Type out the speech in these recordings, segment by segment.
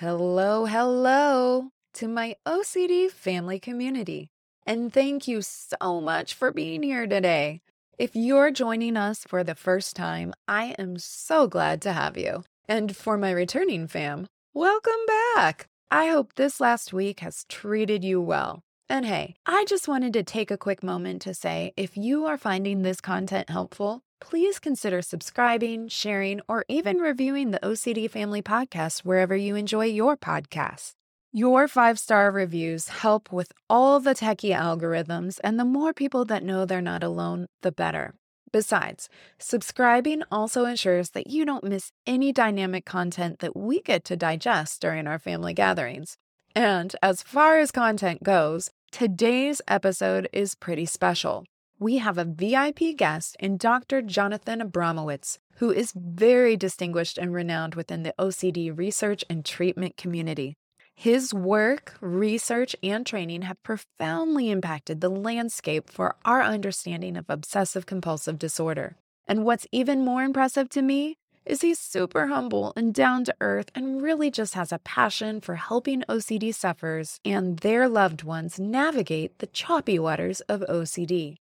Hello, hello to my OCD family community. And thank you so much for being here today. If you're joining us for the first time, I am so glad to have you. And for my returning fam, welcome back. I hope this last week has treated you well. And hey, I just wanted to take a quick moment to say if you are finding this content helpful, please consider subscribing, sharing, or even reviewing the OCD Family Podcast wherever you enjoy your podcasts. Your five star reviews help with all the techie algorithms, and the more people that know they're not alone, the better. Besides, subscribing also ensures that you don't miss any dynamic content that we get to digest during our family gatherings. And as far as content goes, today's episode is pretty special. We have a VIP guest in Dr. Jonathan Abramowitz, who is very distinguished and renowned within the OCD research and treatment community. His work, research, and training have profoundly impacted the landscape for our understanding of obsessive compulsive disorder. And what's even more impressive to me is he's super humble and down to earth and really just has a passion for helping OCD sufferers and their loved ones navigate the choppy waters of OCD.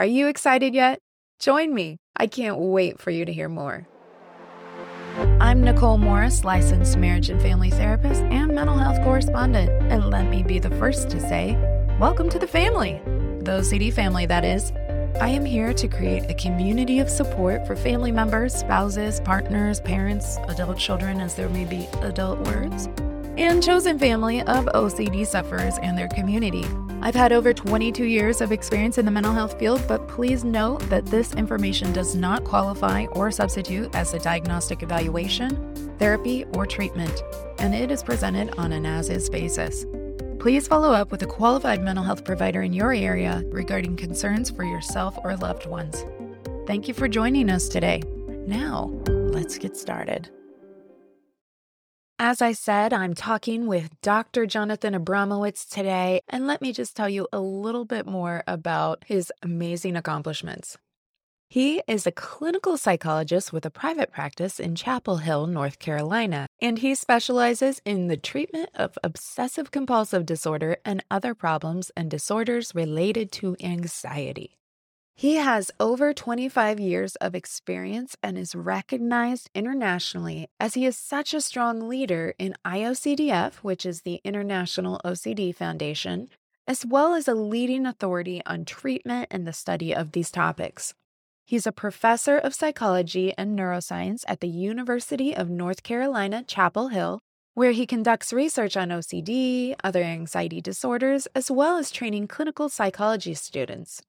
Are you excited yet? Join me. I can't wait for you to hear more. I'm Nicole Morris, licensed marriage and family therapist and mental health correspondent. And let me be the first to say, welcome to the family, the OCD family, that is. I am here to create a community of support for family members, spouses, partners, parents, adult children, as there may be adult words, and chosen family of OCD sufferers and their community. I've had over 22 years of experience in the mental health field, but please note that this information does not qualify or substitute as a diagnostic evaluation, therapy, or treatment, and it is presented on an as is basis. Please follow up with a qualified mental health provider in your area regarding concerns for yourself or loved ones. Thank you for joining us today. Now, let's get started. As I said, I'm talking with Dr. Jonathan Abramowitz today, and let me just tell you a little bit more about his amazing accomplishments. He is a clinical psychologist with a private practice in Chapel Hill, North Carolina, and he specializes in the treatment of obsessive compulsive disorder and other problems and disorders related to anxiety. He has over 25 years of experience and is recognized internationally as he is such a strong leader in IOCDF, which is the International OCD Foundation, as well as a leading authority on treatment and the study of these topics. He's a professor of psychology and neuroscience at the University of North Carolina, Chapel Hill, where he conducts research on OCD, other anxiety disorders, as well as training clinical psychology students.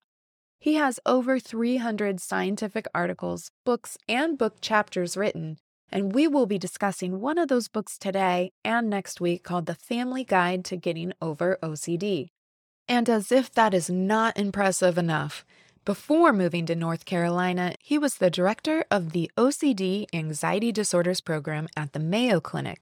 He has over 300 scientific articles, books, and book chapters written, and we will be discussing one of those books today and next week called The Family Guide to Getting Over OCD. And as if that is not impressive enough, before moving to North Carolina, he was the director of the OCD Anxiety Disorders Program at the Mayo Clinic.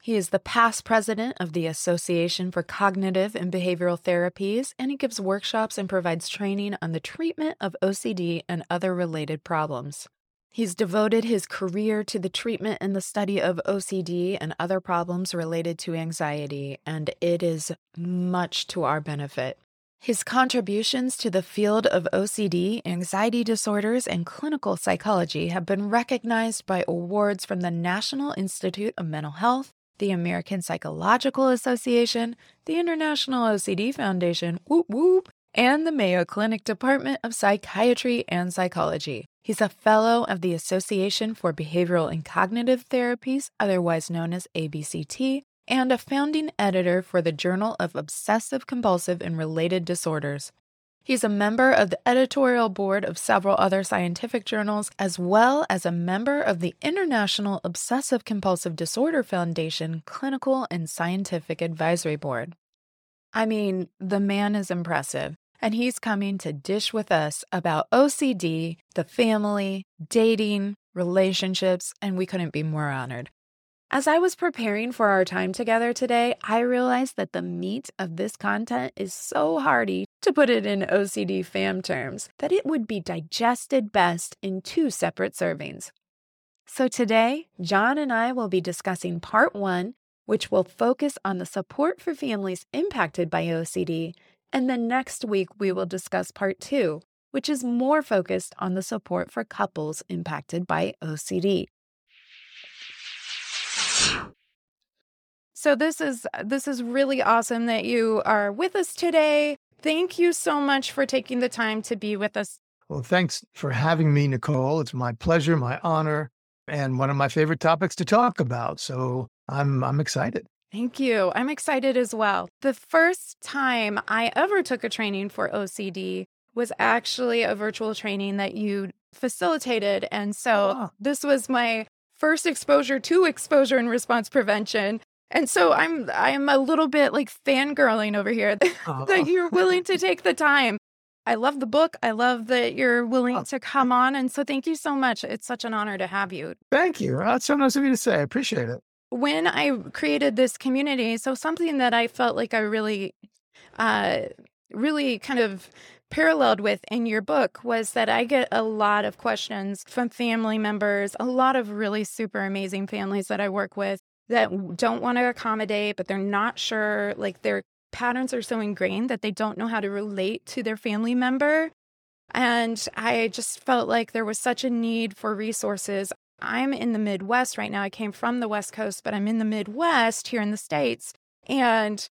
He is the past president of the Association for Cognitive and Behavioral Therapies, and he gives workshops and provides training on the treatment of OCD and other related problems. He's devoted his career to the treatment and the study of OCD and other problems related to anxiety, and it is much to our benefit. His contributions to the field of OCD, anxiety disorders, and clinical psychology have been recognized by awards from the National Institute of Mental Health, the American Psychological Association, the International OCD Foundation, whoop whoop, and the Mayo Clinic Department of Psychiatry and Psychology. He's a fellow of the Association for Behavioral and Cognitive Therapies, otherwise known as ABCT, and a founding editor for the Journal of Obsessive Compulsive and Related Disorders. He's a member of the editorial board of several other scientific journals, as well as a member of the International Obsessive Compulsive Disorder Foundation Clinical and Scientific Advisory Board. I mean, the man is impressive, and he's coming to dish with us about OCD, the family, dating, relationships, and we couldn't be more honored. As I was preparing for our time together today, I realized that the meat of this content is so hearty, to put it in OCD fam terms, that it would be digested best in two separate servings. So today, Jon and I will be discussing part one, which will focus on the support for families impacted by OCD. And then next week, we will discuss part two, which is more focused on the support for couples impacted by OCD. So this is this is really awesome that you are with us today. Thank you so much for taking the time to be with us. Well, thanks for having me, Nicole. It's my pleasure, my honor, and one of my favorite topics to talk about. So I'm I'm excited. Thank you. I'm excited as well. The first time I ever took a training for OCD was actually a virtual training that you facilitated. And so oh. this was my first exposure to exposure and response prevention. And so I'm I'm a little bit like fangirling over here that, that you're willing to take the time. I love the book. I love that you're willing oh. to come on. And so thank you so much. It's such an honor to have you. Thank you. That's so nice of you to say. I appreciate it. When I created this community, so something that I felt like I really uh really kind of paralleled with in your book was that I get a lot of questions from family members, a lot of really super amazing families that I work with that don't want to accommodate, but they're not sure, like their patterns are so ingrained that they don't know how to relate to their family member. And I just felt like there was such a need for resources. I'm in the Midwest right now. I came from the West Coast, but I'm in the Midwest here in the States. And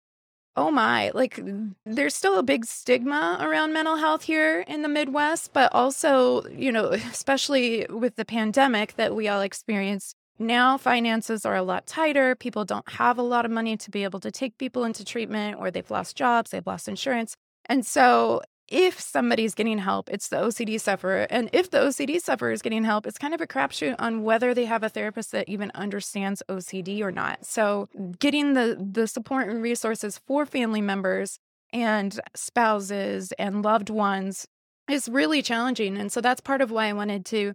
oh my, like there's still a big stigma around mental health here in the Midwest, but also, you know, especially with the pandemic that we all experienced, now finances are a lot tighter. People don't have a lot of money to be able to take people into treatment, or they've lost jobs, they've lost insurance. And so, if somebody's getting help, it's the OCD sufferer. And if the OCD sufferer is getting help, it's kind of a crapshoot on whether they have a therapist that even understands OCD or not. So, getting the the support and resources for family members and spouses and loved ones is really challenging. And so that's part of why I wanted to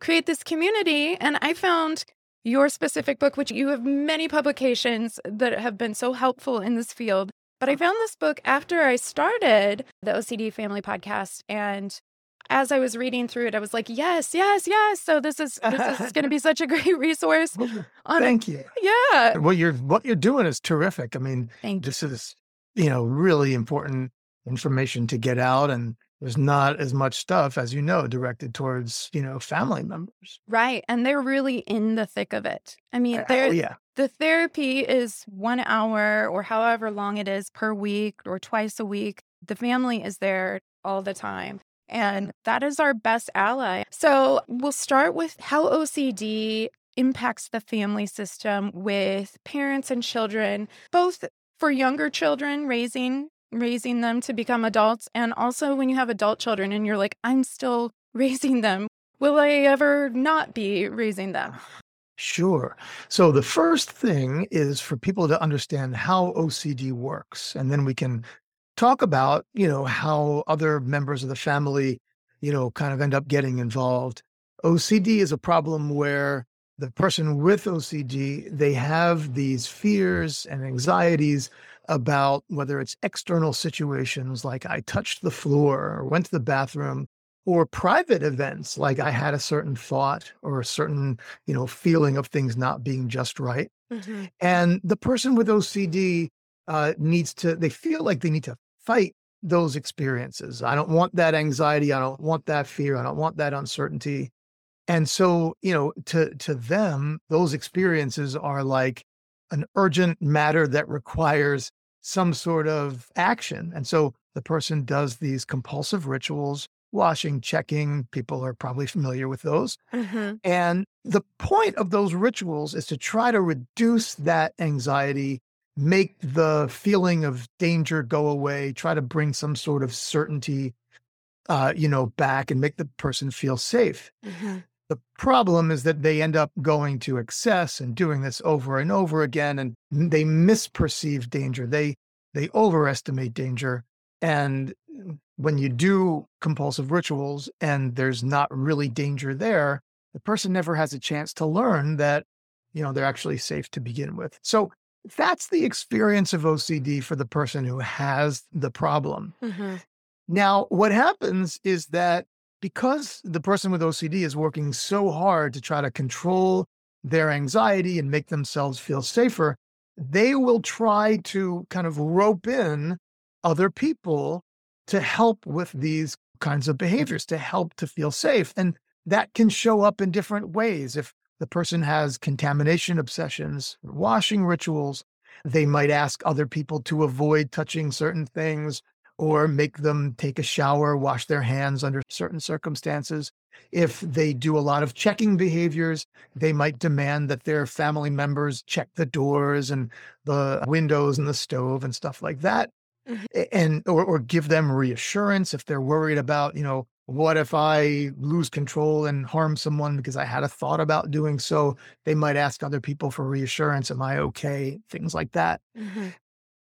create this community. And I found your specific book, which you have many publications that have been so helpful in this field. But I uh-huh. found this book after I started the OCD Family Podcast. And as I was reading through it, I was like, yes, yes, yes. So this is this is going to be such a great resource. On, Thank you. Yeah. What you're what you're doing is terrific. I mean, Thank this you. is you know really important information to get out and there's not as much stuff as you know directed towards you know family members. Right and they're really in the thick of it. I mean oh, yeah. the therapy is one hour or however long it is per week or twice a week. The family is there all the time and that is our best ally. So we'll start with how ocd impacts the family system with parents and children both for younger children raising raising them to become adults. And also, when you have adult children and you're like, I'm still raising them, will I ever not be raising them? Ah, sure. So, the first thing is for people to understand how OCD works. And then we can talk about, you know, how other members of the family, you know, kind of end up getting involved. OCD is a problem where the person with OCD, they have these fears and anxieties about whether it's external situations like I touched the floor or went to the bathroom or private events like I had a certain thought or a certain, you know, feeling of things not being just right. Mm-hmm. And the person with OCD uh, needs to, they feel like they need to fight those experiences. I don't want that anxiety. I don't want that fear. I don't want that uncertainty. And so, you know, to to them, those experiences are like an urgent matter that requires some sort of action. And so the person does these compulsive rituals, washing, checking. People are probably familiar with those. Mm-hmm. And the point of those rituals is to try to reduce that anxiety, make the feeling of danger go away, try to bring some sort of certainty, uh, you know, back and make the person feel safe. Mm-hmm. The problem is that they end up going to excess and doing this over and over again, and they misperceive danger. They they overestimate danger, and when you do compulsive rituals and there's not really danger there, the person never has a chance to learn that you know they're actually safe to begin with. So that's the experience of OCD for the person who has the problem. Mm-hmm. Now, what happens is that because the person with OCD is working so hard to try to control their anxiety and make themselves feel safer, they will try to kind of rope in other people to help with these kinds of behaviors, to help to feel safe. And that can show up in different ways. If the person has contamination obsessions, washing rituals, they might ask other people to avoid touching certain things or make them take a shower, wash their hands under certain circumstances. If they do a lot of checking behaviors, they might demand that their family members check the doors and the windows and the stove and stuff like that. Mm-hmm. And or, or give them reassurance if they're worried about, you know, what if I lose control and harm someone because I had a thought about doing so? They might ask other people for reassurance. Am I okay? Things like that. Mm-hmm.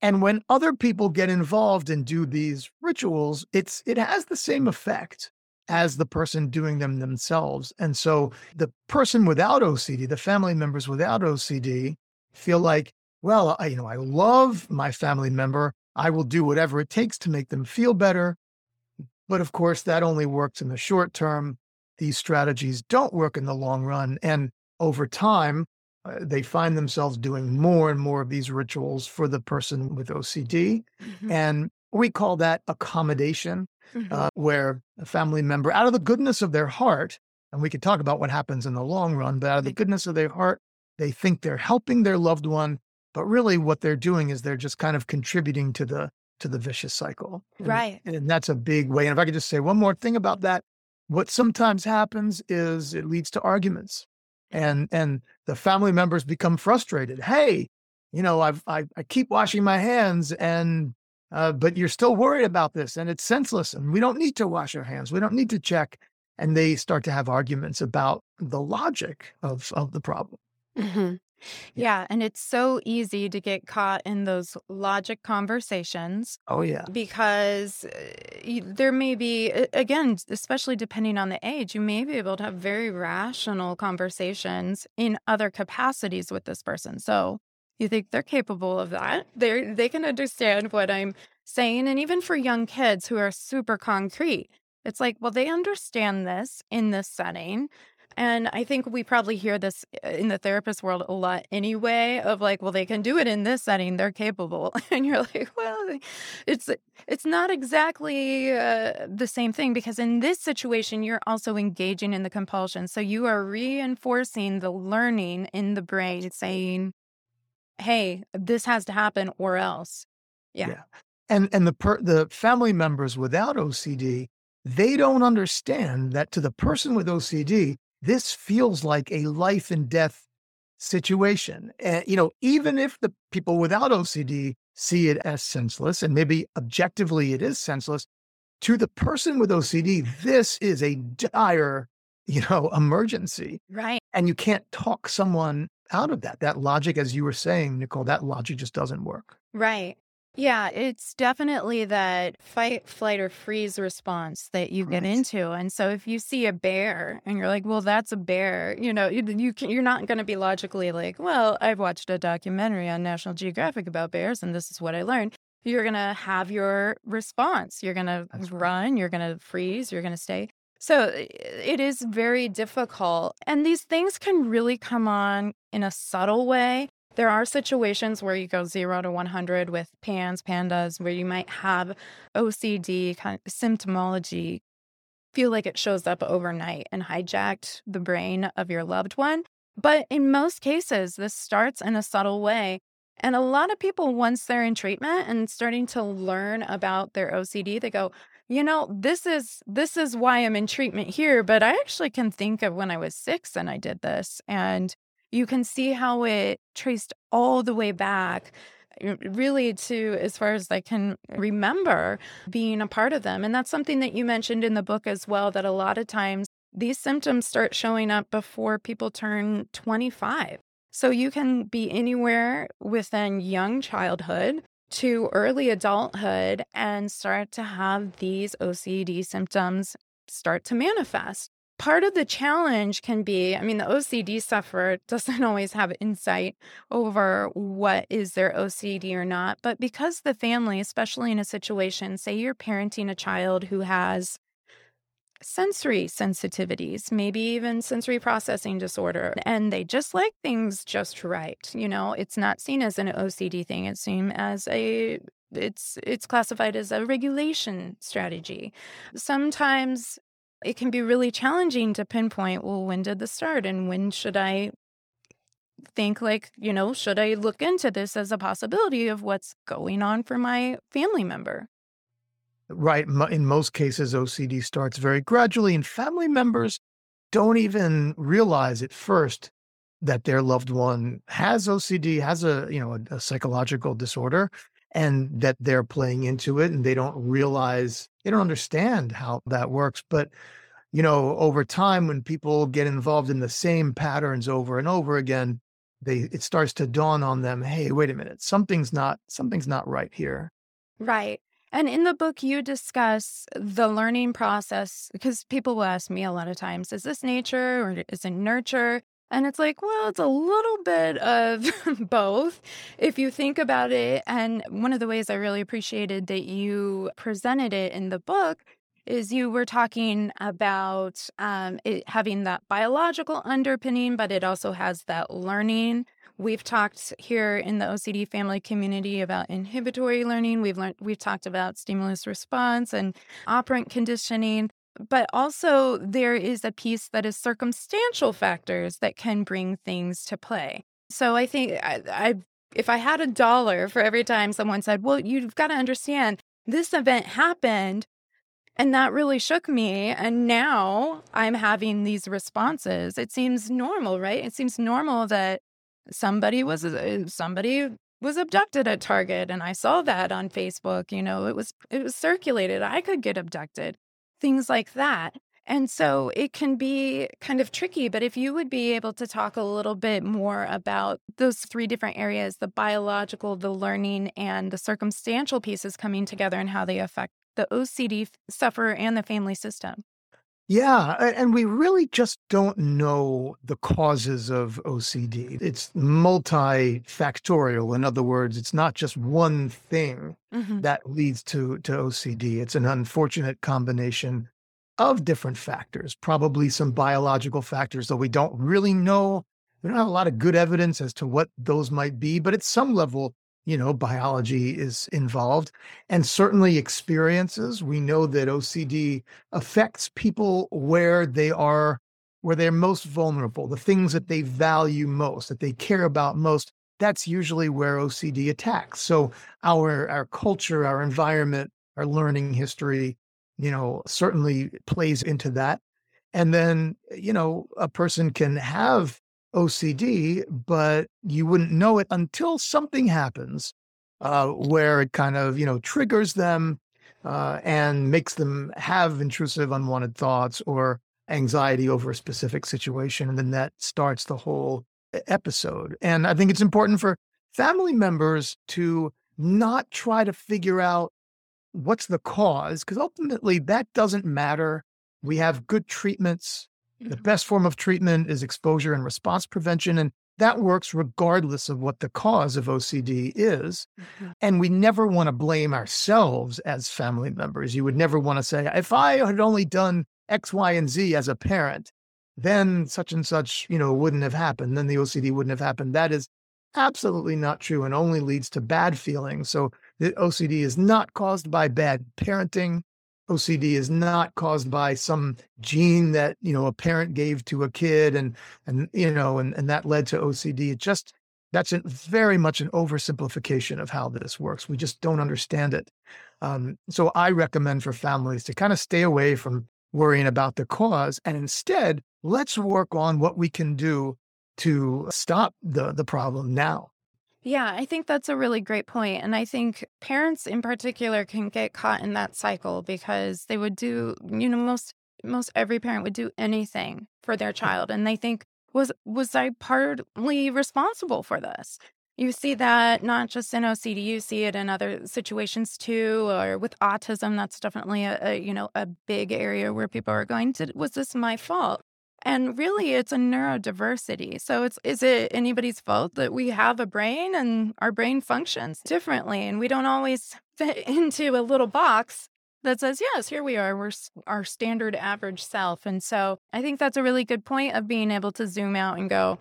And when other people get involved and do these rituals, it's it has the same effect as the person doing them themselves. And so the person without OCD, the family members without OCD feel like, well, I, you know, I love my family member. I will do whatever it takes to make them feel better. But of course, that only works in the short term. These strategies don't work in the long run. And over time, they find themselves doing more and more of these rituals for the person with OCD. Mm-hmm. And we call that accommodation, mm-hmm. uh, where a family member, out of the goodness of their heart, and we could talk about what happens in the long run, but out of the goodness of their heart, they think they're helping their loved one, but really what they're doing is they're just kind of contributing to the to the vicious cycle. And, right. And that's a big way. And if I could just say one more thing about that, what sometimes happens is it leads to arguments and and the family members become frustrated hey you know i've i, I keep washing my hands and uh, but you're still worried about this and it's senseless and we don't need to wash our hands we don't need to check and they start to have arguments about the logic of of the problem mm-hmm. Yeah, and it's so easy to get caught in those logic conversations oh yeah because uh, there may be, again, especially depending on the age, you may be able to have very rational conversations in other capacities with this person. So you think they're capable of that. They they can understand what I'm saying, and even for young kids who are super concrete, it's like, well, they understand this in this setting. And I think we probably hear this uh, in the therapist world a lot anyway of like, well, they can do it in this setting, they're capable. And you're like, well, it's it's not exactly uh, the same thing because in this situation you're also engaging in the compulsion. So you are reinforcing the learning in the brain saying, "Hey, this has to happen or else." Yeah. yeah. And and the per, the family members without OCD, they don't understand that to the person with OCD, this feels like a life and death situation. And, you know, even if the people without OCD see it as senseless, and maybe objectively it is senseless, to the person with OCD, this is a dire, you know, emergency. Right. And you can't talk someone out of that. That logic, as you were saying, Nicole, that logic just doesn't work. Right. Yeah, it's definitely that fight, flight, or freeze response that you get into. And so if you see a bear and you're like, well, that's a bear, you know, you, you can, you're not going to be logically like, well, I've watched a documentary on National Geographic about bears and this is what I learned. You're going to have your response. You're going to run, you're going to freeze, you're going to stay. So it is very difficult. And these things can really come on in a subtle way. There are situations where you go zero to 100 with PANS, PANDAS, where you might have OCD kind of symptomology feel like it shows up overnight and hijacked the brain of your loved one. But in most cases, this starts in a subtle way. And a lot of people, once they're in treatment and starting to learn about their OCD, they go, you know, this is this is why I'm in treatment here, but I actually can think of when I was six and I did this. And you can see how it traced all the way back eh, really to as far as I can remember being a part of them. And that's something that you mentioned in the book as well that a lot of times these symptoms start showing up before people turn 25. So you can be anywhere within young childhood to early adulthood and start to have these OCD symptoms start to manifest part of the challenge can be i mean the ocd sufferer doesn't always have insight over what is their ocd or not but because the family especially in a situation say you're parenting a child who has sensory sensitivities, maybe even sensory processing disorder, and they just like things just right. You know, it's not seen as an OCD thing, it's seen as a it's it's classified as a regulation strategy. Sometimes it can be really challenging to pinpoint, well, when did this start and when should I think like, you know, should I look into this as a possibility of what's going on for my family member? Right. In most cases, OCD starts very gradually, and family members don't even realize at first that their loved one has OCD, has a you know a, a psychological disorder, and that they're playing into it, and they don't realize they don't understand how that works. But you know, over time, when people get involved in the same patterns over and over again, they it starts to dawn on them, hey, wait a minute, something's not something's not right here. Right. And in the book, you discuss the learning process because people will ask me a lot of times, is this nature or is it nurture? And it's like, well, it's a little bit of both if you think about it. And one of the ways I really appreciated that you presented it in the book is you were talking about um, having that biological underpinning, but it also has that learning We've talked here in the OCD family community about inhibitory learning. We've learned we've talked about stimulus response and operant conditioning, but also there is a piece that is circumstantial factors that can bring things to play. So I think I, I if I had a dollar for every time someone said, "Well, you've got to understand this event happened and that really shook me. And now I'm having these responses. It seems normal, right? It seems normal that somebody was uh, somebody was abducted at Target and I saw that on Facebook, you know, it was it was circulated. I could get abducted. Things like that. And so it can be kind of tricky, but if you would be able to talk a little bit more about those three different areas the biological, the learning, and the circumstantial pieces coming together and how they affect the OCD sufferer and the family system. Yeah, and we really just don't know the causes of OCD. It's multifactorial. In other words, it's not just one thing hmm that leads to to OCD. It's an unfortunate combination of different factors, probably some biological factors, though we don't really know. We don't have a lot of good evidence as to what those might be, but at some level, you know, biology is involved and certainly experiences. We know that OCD affects people where they are, where they're most vulnerable, the things that they value most, that they care about most. That's usually where OCD attacks. So our our culture, our environment, our learning history, you know, certainly plays into that. And then, you know, a person can have OCD, but you wouldn't know it until something happens uh, where it kind of, you know, triggers them uh, and makes them have intrusive, unwanted thoughts or anxiety over a specific situation. And then that starts the whole episode. And I think it's important for family members to not try to figure out what's the cause, because ultimately that doesn't matter. We have good treatments the best form of treatment is exposure and response prevention. And that works regardless of what the cause of OCD is. Mm-hmm. And we never want to blame ourselves as family members. You would never want to say, if I had only done X, Y, and Z as a parent, then such and such, you know, wouldn't have happened. Then the OCD wouldn't have happened. That is absolutely not true and only leads to bad feelings. So the OCD is not caused by bad parenting. OCD is not caused by some gene that you know a parent gave to a kid and and you know and, and that led to OCD. It just that's a, very much an oversimplification of how this works. We just don't understand it. Um, so I recommend for families to kind of stay away from worrying about the cause and instead let's work on what we can do to stop the the problem now. Yeah, I think that's a really great point. And I think parents in particular can get caught in that cycle because they would do, you know, most most every parent would do anything for their child and they think was was I partly responsible for this? You see that not just in OCD, you see it in other situations too, or with autism. That's definitely a, a you know a big area where people are going to. Was this my fault? And really, it's a neurodiversity. So it's is it anybody's fault that we have a brain and our brain functions differently and we don't always fit into a little box that says, yes, here we are. We're our standard average self. And so I think that's a really good point of being able to zoom out and go,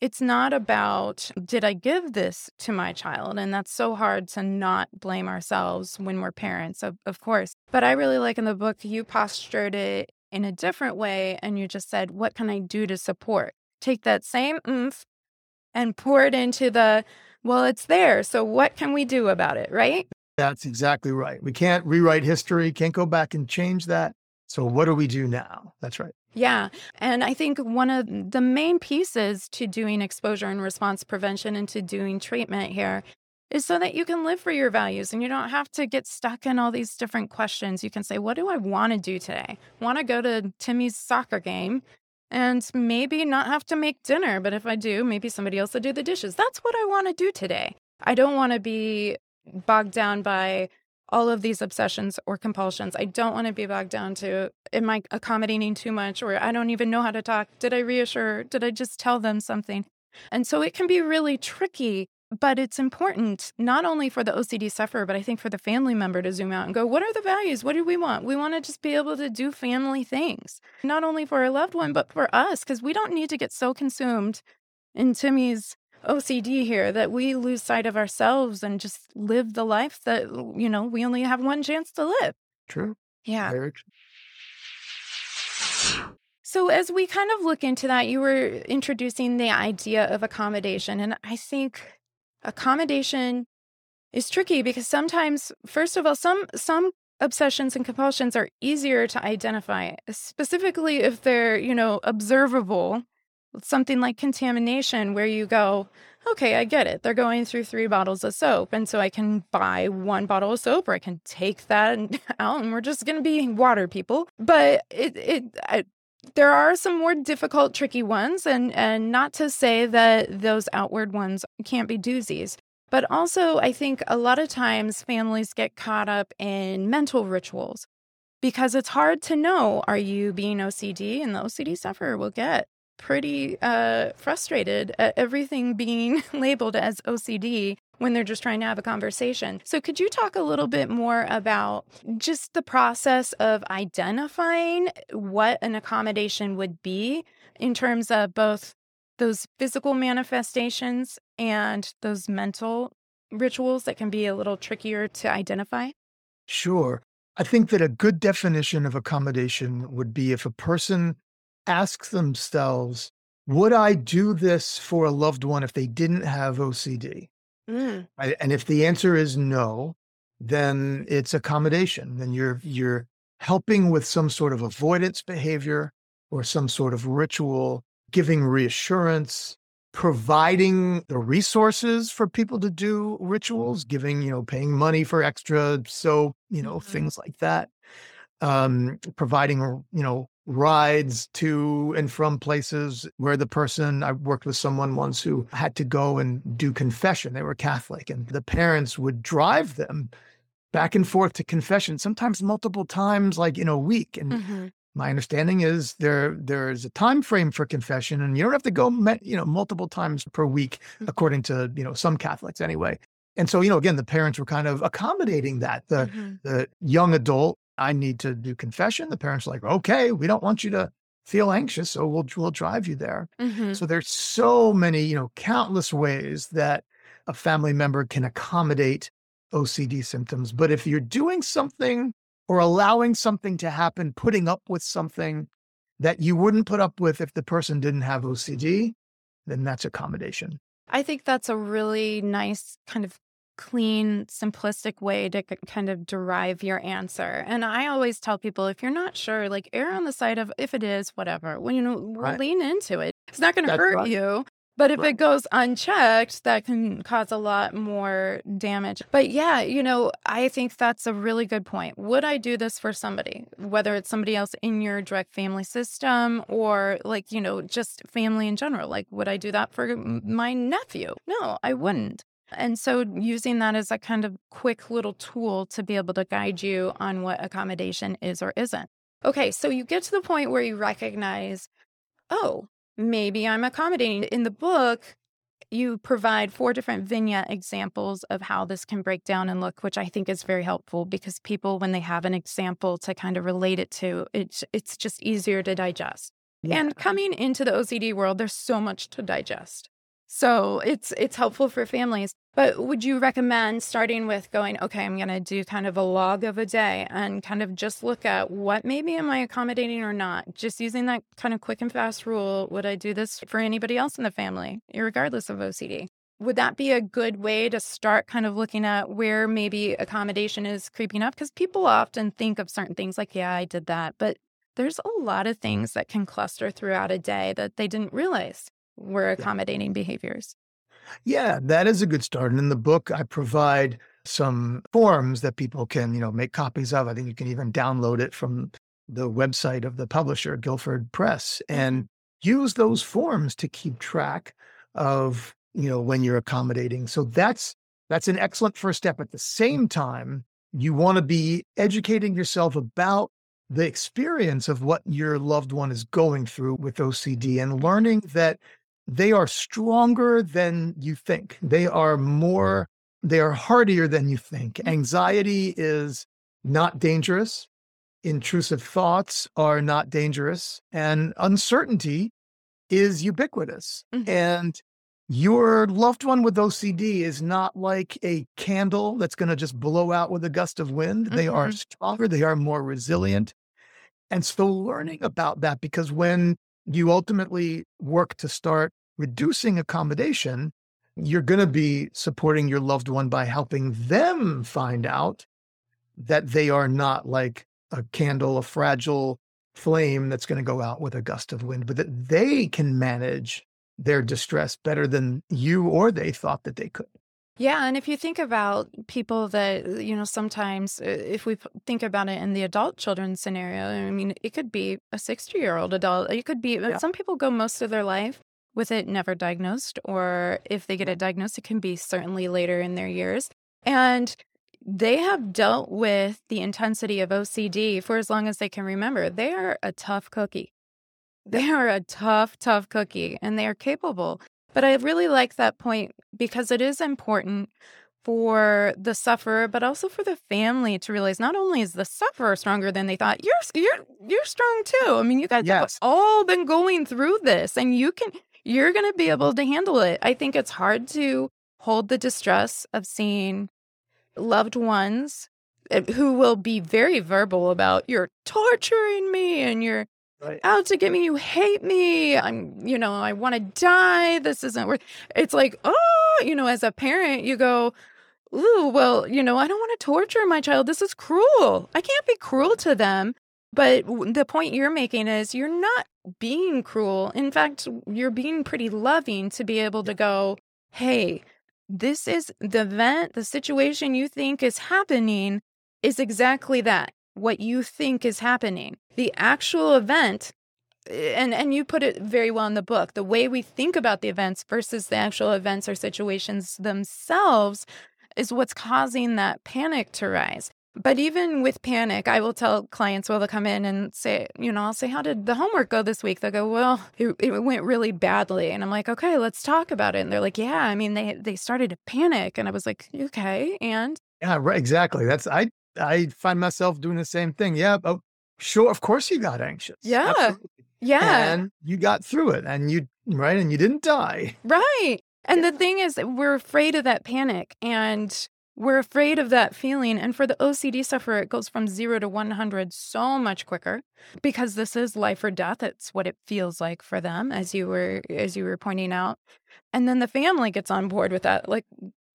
it's not about, did I give this to my child? And that's so hard to not blame ourselves when we're parents, of, of course. But I really like in the book, you postured it in a different way. And you just said, what can I do to support? Take that same oomph and pour it into the, well, it's there. So what can we do about it? Right. That's exactly right. We can't rewrite history, can't go back and change that. So what do we do now? That's right. Yeah. And I think one of the main pieces to doing exposure and response prevention and to doing treatment here is so that you can live for your values and you don't have to get stuck in all these different questions. You can say, What do I want to do today? Want to go to Timmy's soccer game and maybe not have to make dinner. But if I do, maybe somebody else will do the dishes. That's what I want to do today. I don't want to be bogged down by all of these obsessions or compulsions. I don't want to be bogged down to am I accommodating too much or I don't even know how to talk. Did I reassure? Did I just tell them something? And so it can be really tricky, but it's important not only for the OCD sufferer, but I think for the family member to zoom out and go, what are the values? What do we want? We want to just be able to do family things, not only for our loved one, but for us, because we don't need to get so consumed in Timmy's OCD here that we lose sight of ourselves and just live the life that, you know, we only have one chance to live. True. Yeah. Very true. So, as we kind of look into that, you were introducing the idea of accommodation. And I think accommodation is tricky because sometimes, first of all, some, some obsessions and compulsions are easier to identify, specifically if they're, you know, observable something like contamination where you go, okay, I get it. They're going through three bottles of soap. And so I can buy one bottle of soap or I can take that out and we're just going to be water people. But it, it, I, there are some more difficult, tricky ones. And, and not to say that those outward ones can't be doozies. But also, I think a lot of times families get caught up in mental rituals because it's hard to know are you being OCD? And the OCD sufferer will get pretty uh, frustrated at everything being labeled as OCD when they're just trying to have a conversation. So, could you talk a little bit more about just the process of identifying what an accommodation would be in terms of both those physical manifestations and those mental rituals that can be a little trickier to identify? Sure. I think that a good definition of accommodation would be if a person asks themselves, would I do this for a loved one if they didn't have OCD? Mm. Right? And if the answer is no, then it's accommodation. Then you're you're helping with some sort of avoidance behavior or some sort of ritual, giving reassurance, providing the resources for people to do rituals, giving, you know, paying money for extra soap, you know, mm-hmm. things like that. Um, providing, you know, rides to and from places where the person I worked with someone once who had to go and do confession. They were Catholic, and the parents would drive them back and forth to confession, sometimes multiple times, like in a week. And mm-hmm. my understanding is there there is a time frame for confession, and you don't have to go, you know, multiple times per week, mm-hmm. according to you know some Catholics anyway. And so, you know, again, the parents were kind of accommodating that. The mm-hmm. the young adult I need to do confession. The parents are like, okay, we don't want you to feel anxious, so we'll we'll drive you there. Mm-hmm. So there's so many, you know, countless ways that a family member can accommodate OCD symptoms. But if you're doing something or allowing something to happen, putting up with something that you wouldn't put up with if the person didn't have OCD, then that's accommodation. I think that's a really nice kind of clean, simplistic way to kind of derive your answer. And I always tell people if you're not sure, like err on the side of if it is, whatever. Well, you know, right. lean into it. It's not going to hurt right. you. But if right. it goes unchecked, that can cause a lot more damage. But yeah, you know, I think that's a really good point. Would I do this for somebody, whether it's somebody else in your direct family system or like, you know, just family in general? Like, would I do that for my nephew? No, I wouldn't. And so, using that as a kind of quick little tool to be able to guide you on what accommodation is or isn't. Okay, so you get to the point where you recognize, oh, maybe I'm accommodating. In the book, you provide four different vignette examples of how this can break down and look, which I think is very helpful because people, when they have an example to kind of relate it to, it's it's just easier to digest. Yeah. And coming into the OCD world, there's so much to digest. So it's it's helpful for families. But would you recommend starting with going, okay, I'm going to do kind of a log of a day and kind of just look at what maybe am I accommodating or not? Just using that kind of quick and fast rule. Would I do this for anybody else in the family, regardless of OCD? Would that be a good way to start kind of looking at where maybe accommodation is creeping up? Because people often think of certain things like, yeah, I did that. But there's a lot of things that can cluster throughout a day that they didn't realize were accommodating behaviors. Yeah, that is a good start. And in the book, I provide some forms that people can, you know, make copies of. I think you can even download it from the website of the publisher, Guilford Press, mm-hmm. and use those forms to keep track of, you know, when you're accommodating. So that's that's an excellent first step. At the same time, you want to be educating yourself about the experience of what your loved one is going through with OCD and learning that they are stronger than you think. They are more, they are hardier than you think. Mm-hmm. Anxiety is not dangerous. Intrusive thoughts are not dangerous. And uncertainty is ubiquitous. Mhm. And your loved one with OCD is not like a candle that's going to just blow out with a gust of wind. They are Mhm. stronger, they are more resilient. And so learning about that, because when you ultimately work to start reducing accommodation, you're going to be supporting your loved one by helping them find out that they are not like a candle, a fragile flame that's going to go out with a gust of wind, but that they can manage their distress better than you or they thought that they could. Yeah, and if you think about people that, you know, sometimes uh, if we think about it in the adult children scenario, I mean, it could be a 60 year old adult. It could be, uh, Yeah. some people go most of their life with it never diagnosed, or if they get it diagnosed, it can be certainly later in their years. And they have dealt with the intensity of OCD for as long as they can remember. They are a tough cookie. They are a tough, tough cookie, and they are capable. But I really like that point because it is important for the sufferer, but also for the family to realize not only is the sufferer stronger than they thought, you're you're you're strong too. I mean, you guys have all been going through this, and you can you're going to be able to handle it. I think it's hard to hold the distress of seeing loved ones uh, who will be very verbal about you're torturing me and you're Right. out to get me. You hate me. I'm, you know, I want to die. This isn't worth. It's like, oh, you know, as a parent, you go, ooh, well, you know, I don't want to torture my child. This is cruel. I can't be cruel to them. But the point you're making is you're not being cruel. In fact, you're being pretty loving to be able to go, hey, this is the event, the situation you think is happening is exactly that. What you think is happening. The actual event eh, and and you put it very well in the book the way we think about the events versus the actual events or situations themselves is what's causing that panic to rise but even with panic i will tell clients well they'll come in and say you know i'll say how did the homework go this week they'll go well it, it went really badly and i'm like okay let's talk about it and they're like yeah i mean they they started to panic and i was like okay and Yeah, right. Exactly. That's I I find myself doing the same thing. Yeah. Oh, sure. Of course you got anxious. Yeah. Absolutely. yeah And you got through it and you right and you didn't die. Right. And the thing is, we're afraid of that panic and we're afraid of that feeling. And for the OCD sufferer, it goes from zero to 100 so much quicker because this is life or death. It's what it feels like for them, as you were, as you were pointing out. And then the family gets on board with that. Like,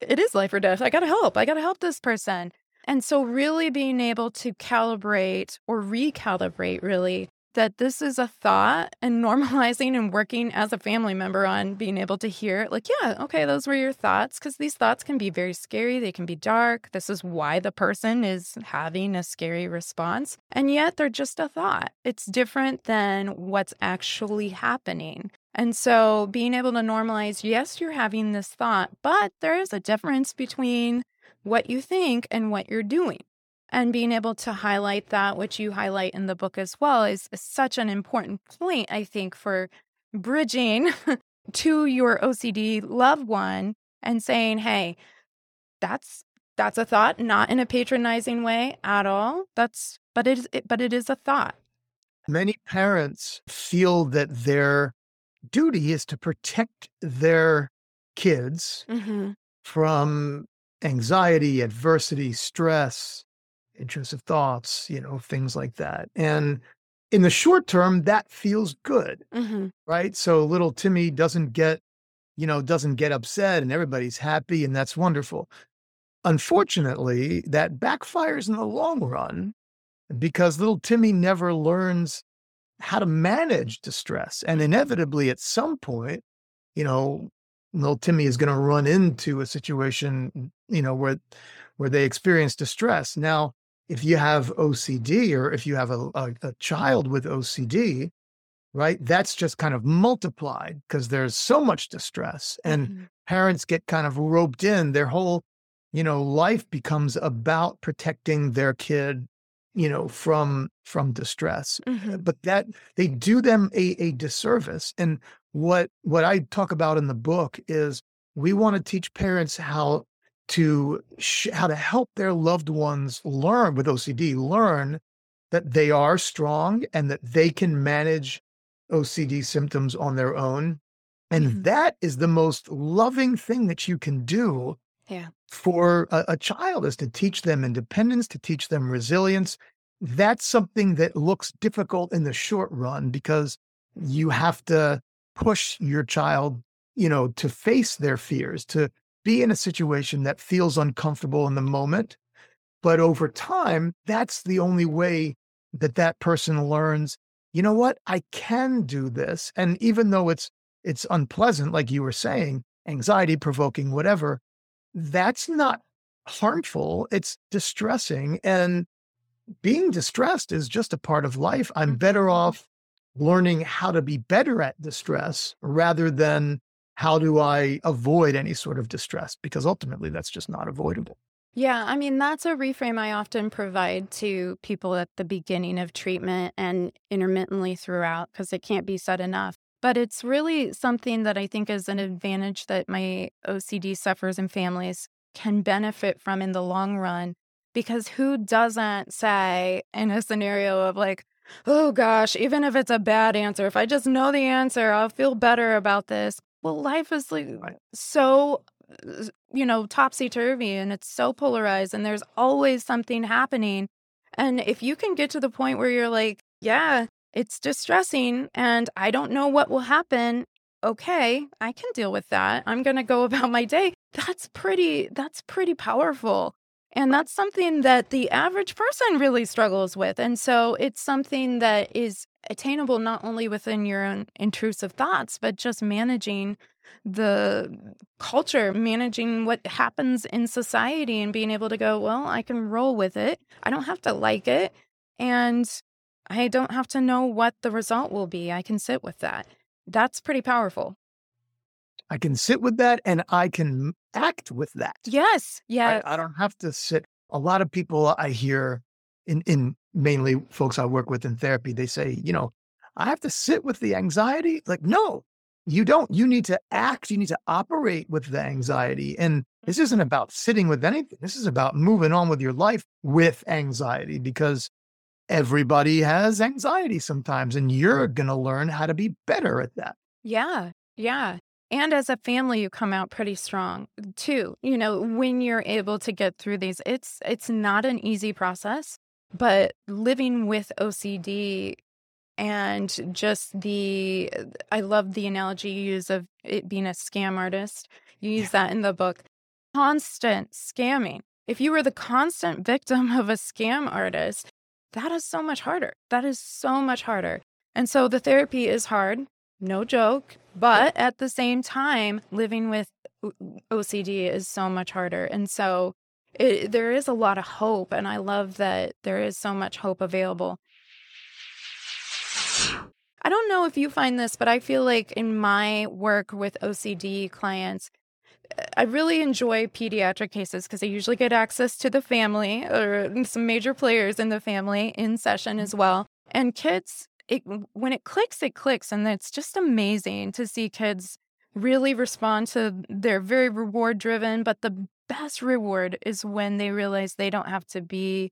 it is life or death. I got to help. I got to help this person. And so, really being able to calibrate or recalibrate, really, that this is a thought and normalizing and working as a family member on being able to hear, like, yeah, okay, those were your thoughts. Cause these thoughts can be very scary. They can be dark. This is why the person is having a scary response. And yet they're just a thought. It's different than what's actually happening. And so being able to normalize, yes, you're having this thought, but there is a difference between what you think and what you're doing. And being able to highlight that, which you highlight in the book as well, is, is such an important point, I think, for bridging to your OCD loved one and saying, "Hey, that's that's a thought, not in a patronizing way at all. That's but it is it, but it is a thought." Many parents feel that their duty is to protect their kids hmm from anxiety, adversity, stress, intrusive thoughts, you know, things like that. And in the short term, that feels good, hmm right? So little Timmy doesn't get, you know, doesn't get upset and everybody's happy and that's wonderful. Unfortunately, that backfires in the long run because little Timmy never learns how to manage distress. And inevitably, at some point, you know, little Timmy is going to run into a situation, you know, where where they experience distress. Now, if you have OCD or if you have a, a, a child with OCD, right, that's just kind of multiplied because there's so much distress and hmm parents get kind of roped in. Their whole, you know, life becomes about protecting their kid, you know, from from distress. hmm But that they do them a, a disservice. And what what I talk about in the book is we want to teach parents how to sh- how to help their loved ones learn with OCD learn that they are strong and that they can manage OCD symptoms on their own. And Mhm. that is the most loving thing that you can do Yeah. for a, a child is to teach them independence, to teach them resilience. That's something that looks difficult in the short run because you have to push your child, you know, to face their fears, to be in a situation that feels uncomfortable in the moment. But over time, that's the only way that that person learns, you know what, I can do this. And even though it's it's unpleasant, like you were saying, anxiety provoking, whatever, that's not harmful. It's distressing. And being distressed is just a part of life. I'm better Mhm. off learning how to be better at distress rather than how do I avoid any sort of distress, because ultimately that's just not avoidable. Yeah, I mean, that's a reframe I often provide to people at the beginning of treatment and intermittently throughout, because it can't be said enough. But it's really something that I think is an advantage that my OCD sufferers and families can benefit from in the long run. Because who doesn't say in a scenario of like, oh gosh, even if it's a bad answer, if I just know the answer, I'll feel better about this. Well, life is like so uh, you know, topsy turvy and it's so polarized and there's always something happening. And if you can get to the point where you're like, yeah, it's distressing and I don't know what will happen. Okay, I can deal with that. I'm going to go about my day. That's pretty that's pretty powerful. And that's something that the average person really struggles with. And so it's something that is attainable not only within your own intrusive thoughts, but just managing the culture, managing what happens in society and being able to go, well, I can roll with it. I don't have to like it. And I don't have to know what the result will be. I can sit with that. That's pretty powerful. I can sit with that and I can act with that. Yes. Yeah. I, I don't have to sit. A lot of people I hear in, in mainly folks I work with in therapy, they say, you know, I have to sit with the anxiety. Like, no, you don't. You need to act. You need to operate with the anxiety. And this isn't about sitting with anything. This is about moving on with your life with anxiety because everybody has anxiety sometimes. And you're going to learn how to be better at that. Yeah, yeah. And as a family, you come out pretty strong too. You know, when you're able to get through these, it's it's not an easy process, but living with OCD and just the uh, I love the analogy you use of it being a scam artist. You use that in the book. Constant scamming. If you were the constant victim of a scam artist, that is so much harder. That is so much harder. And so the therapy is hard no joke. But at the same time, living with OCD is so much harder. And so it, there is a lot of hope. And I love that there is so much hope available. I don't know if you find this, but I feel like in my work with OCD clients, I really enjoy pediatric cases because I usually get access to the family or some major players in the family in session as well. And kids, it when it clicks, it clicks, and it's just amazing to see kids really respond to they're very reward driven, but the best reward is when they realize they don't have to be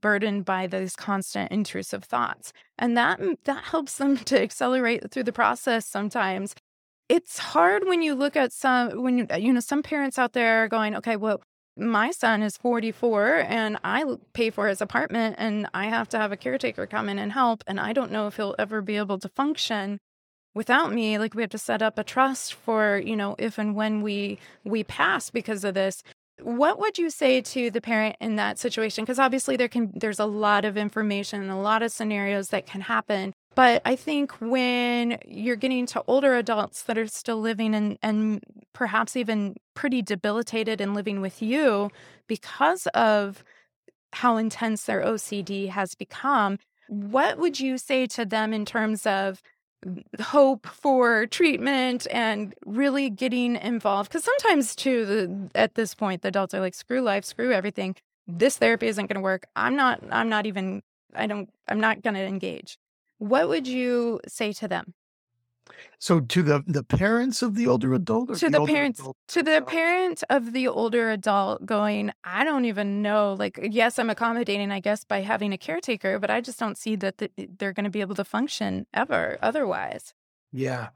burdened by those constant intrusive thoughts. And that that helps them to accelerate through the process sometimes. It's hard when you look at some when you you know some parents out there are going, okay, well, my son is 44 and I pay for his apartment and I have to have a caretaker come in and help and I don't know if he'll ever be able to function without me like we have to set up a trust for you know if and when we we pass because of this. What would you say to the parent in that situation? Because obviously there can there's a lot of information and a lot of scenarios that can happen. But i think when you're getting to older adults that are still living and and perhaps even pretty debilitated and living with you because of how intense their ocd has become what would you say to them in terms of hope for treatment and really getting involved because sometimes too the, at this point the adults are like screw life screw everything. This therapy isn't going to work. I'm not i'm not even i don't i'm not going to engage. What would you say to them so to the the parents of the older adult, to the, the parents, to the parent of the older adult, going, I don't even know. Like, yes, I'm accommodating, I guess, by having a caretaker, but I just don't see that the, they're going to be able to function ever otherwise. Yeah.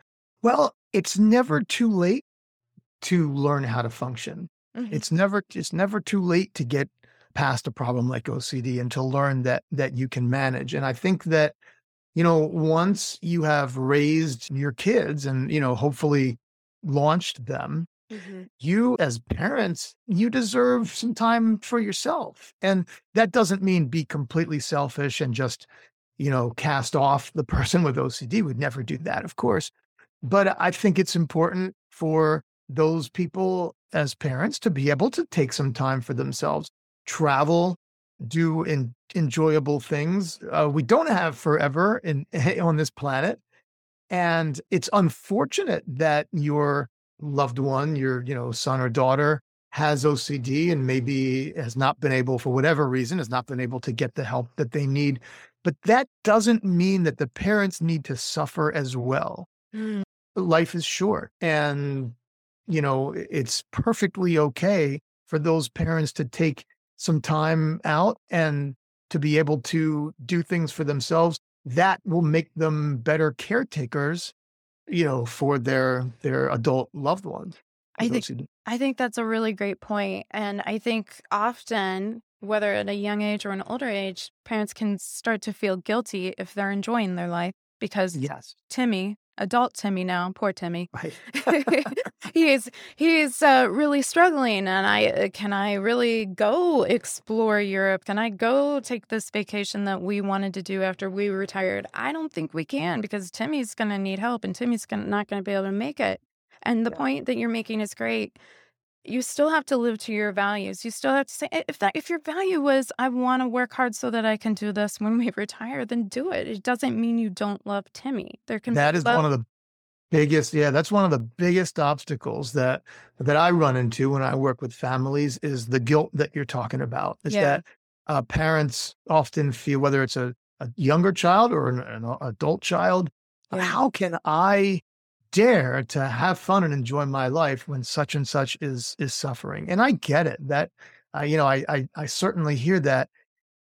Well, it's never too late to learn how to function. Mm-hmm. It's never it's never too late to get past a problem like OCD and to learn that that you can manage. And I think that you know, once you have raised your kids and, you know, hopefully launched them, mm-hmm. you as parents, you deserve some time for yourself. And that doesn't mean be completely selfish and just, you know, cast off the person with OCD. Would never do that, of course. But I think it's important for those people as parents to be able to take some time for themselves, travel, do in, enjoyable things. Uh, we don't have forever in on this planet, and it's unfortunate that your loved one, your you know son or daughter, has OCD and maybe has not been able, for whatever reason, has not been able to get the help that they need. But that doesn't mean that the parents need to suffer as well. Mm. Life is short, and you know it's perfectly okay for those parents to take some time out and to be able to do things for themselves that will make them better caretakers you know for their their adult loved ones i think i think that's a really great point and i think often whether at a young age or an older age parents can start to feel guilty if they're enjoying their life because yes. Timmy adult Timmy now, poor Timmy. Right. he's he's uh, really struggling, and I uh, can I really go explore Europe? Can I go take this vacation that we wanted to do after we retired? I don't think we can because Timmy's going to need help, and Timmy's gonna, not going to be able to make it. And the yeah. point that you're making is great you still have to live to your values. You still have to say if that if your value was I want to work hard so that I can do this when we retire, then do it. It doesn't mean you don't love Timmy. There can that is love- one of the biggest yeah that's one of the biggest obstacles that that i run into when i work with families is the guilt that you're talking about is yeah. that uh, parents often feel whether it's a, a younger child or an, an adult child yeah. how can i dare to have fun and enjoy my life when such and such is is suffering and i get it that uh, you know I, I i certainly hear that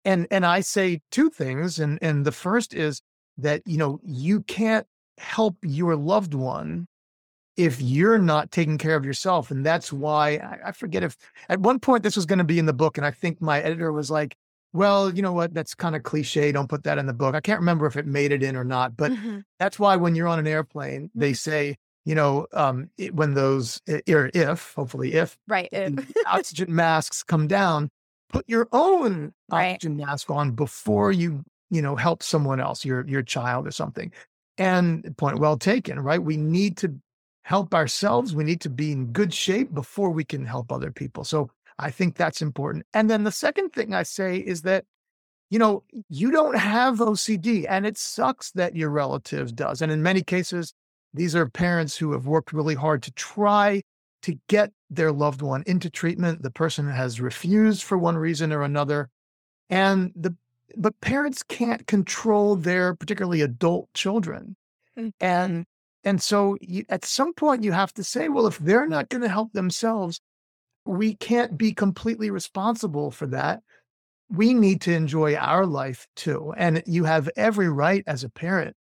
and and i say two things and and the first is that you know you can't help your loved one if you're not taking care of yourself and that's why I, I forget if at one point this was going to be in the book and i think my editor was like well, you know what? That's kind of cliche. Don't put that in the book. I can't remember if it made it in or not, but mm-hmm. that's why when you're on an airplane, they mm-hmm. say, you know, um, it, when those, or if, hopefully, if, right, if. oxygen masks come down, put your own right. oxygen mask on before you, you know, help someone else, your your child or something. And point well taken, right? We need to help ourselves. We need to be in good shape before we can help other people. So I think that's important. And then the second thing I say is that, you know, you don't have OCD and it sucks that your relative does. And in many cases, these are parents who have worked really hard to try to get their loved one into treatment. The person has refused for one reason or another. And the but parents can't control their particularly adult children. Mm. And And so you, at some point, you have to say, well, if they're not going to help themselves, we can't be completely responsible for that. We need to enjoy our life too. And you have every right as a parent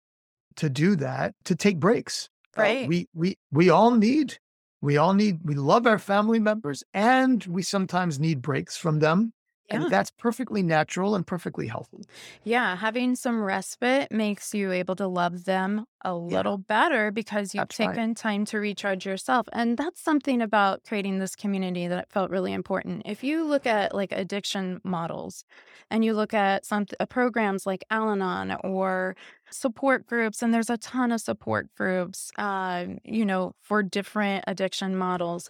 to do that, to take breaks. Uh, Right. Uh, we we we all need we all need we love our family members and we sometimes need breaks from them. Yeah. And that's perfectly natural and perfectly healthy. Yeah, having some respite makes you able to love them a little better because you've That's right. taken time to recharge yourself. And that's something about creating this community that felt really important. If you look at like addiction models and you look at some uh, programs like Al Anon or support groups, and there's a ton of support groups, uh, you know, for different addiction models,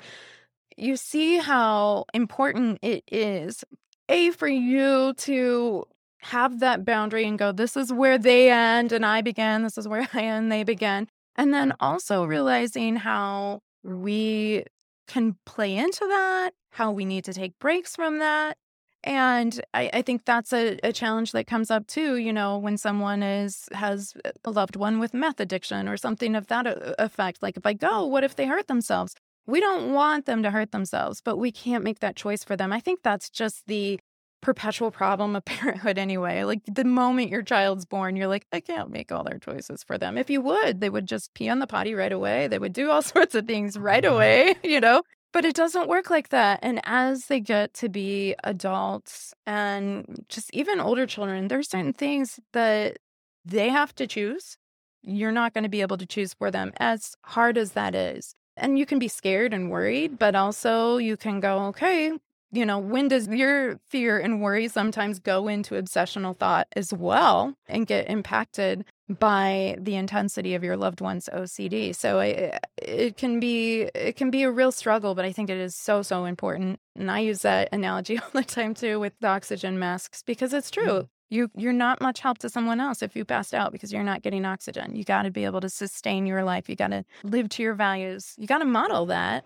you see how important it is a for you to have that boundary and go this is where they end and i begin, this is where i end they begin. and then also realizing how we can play into that how we need to take breaks from that and I, I think that's a, a challenge that comes up too you know when someone is has a loved one with meth addiction or something of that uh, effect like if i go what if they hurt themselves we don't want them to hurt themselves, but we can't make that choice for them. I think that's just the perpetual problem of parenthood anyway. Like the moment your child's born, you're like, I can't make all their choices for them. If you would, they would just pee on the potty right away. They would do all sorts of things right mm-hmm. away, you know? But it doesn't work like that. And as they get to be adults and just even older children, there's certain things that they have to choose. You're not going to be able to choose for them, as hard as that is. And you can be scared and worried, but also you can go, okay, you know, when does your fear and worry sometimes go into obsessional thought as well and get impacted by the intensity of your loved one's OCD? So I, eh, it can be it can be a real struggle, but I think it is so so important. And I use that analogy all the time too with the oxygen masks because it's true. Mm-hmm. You you're not much help to someone else if you passed out because you're not getting oxygen. You got to be able to sustain your life. You got to live to your values. You got to model that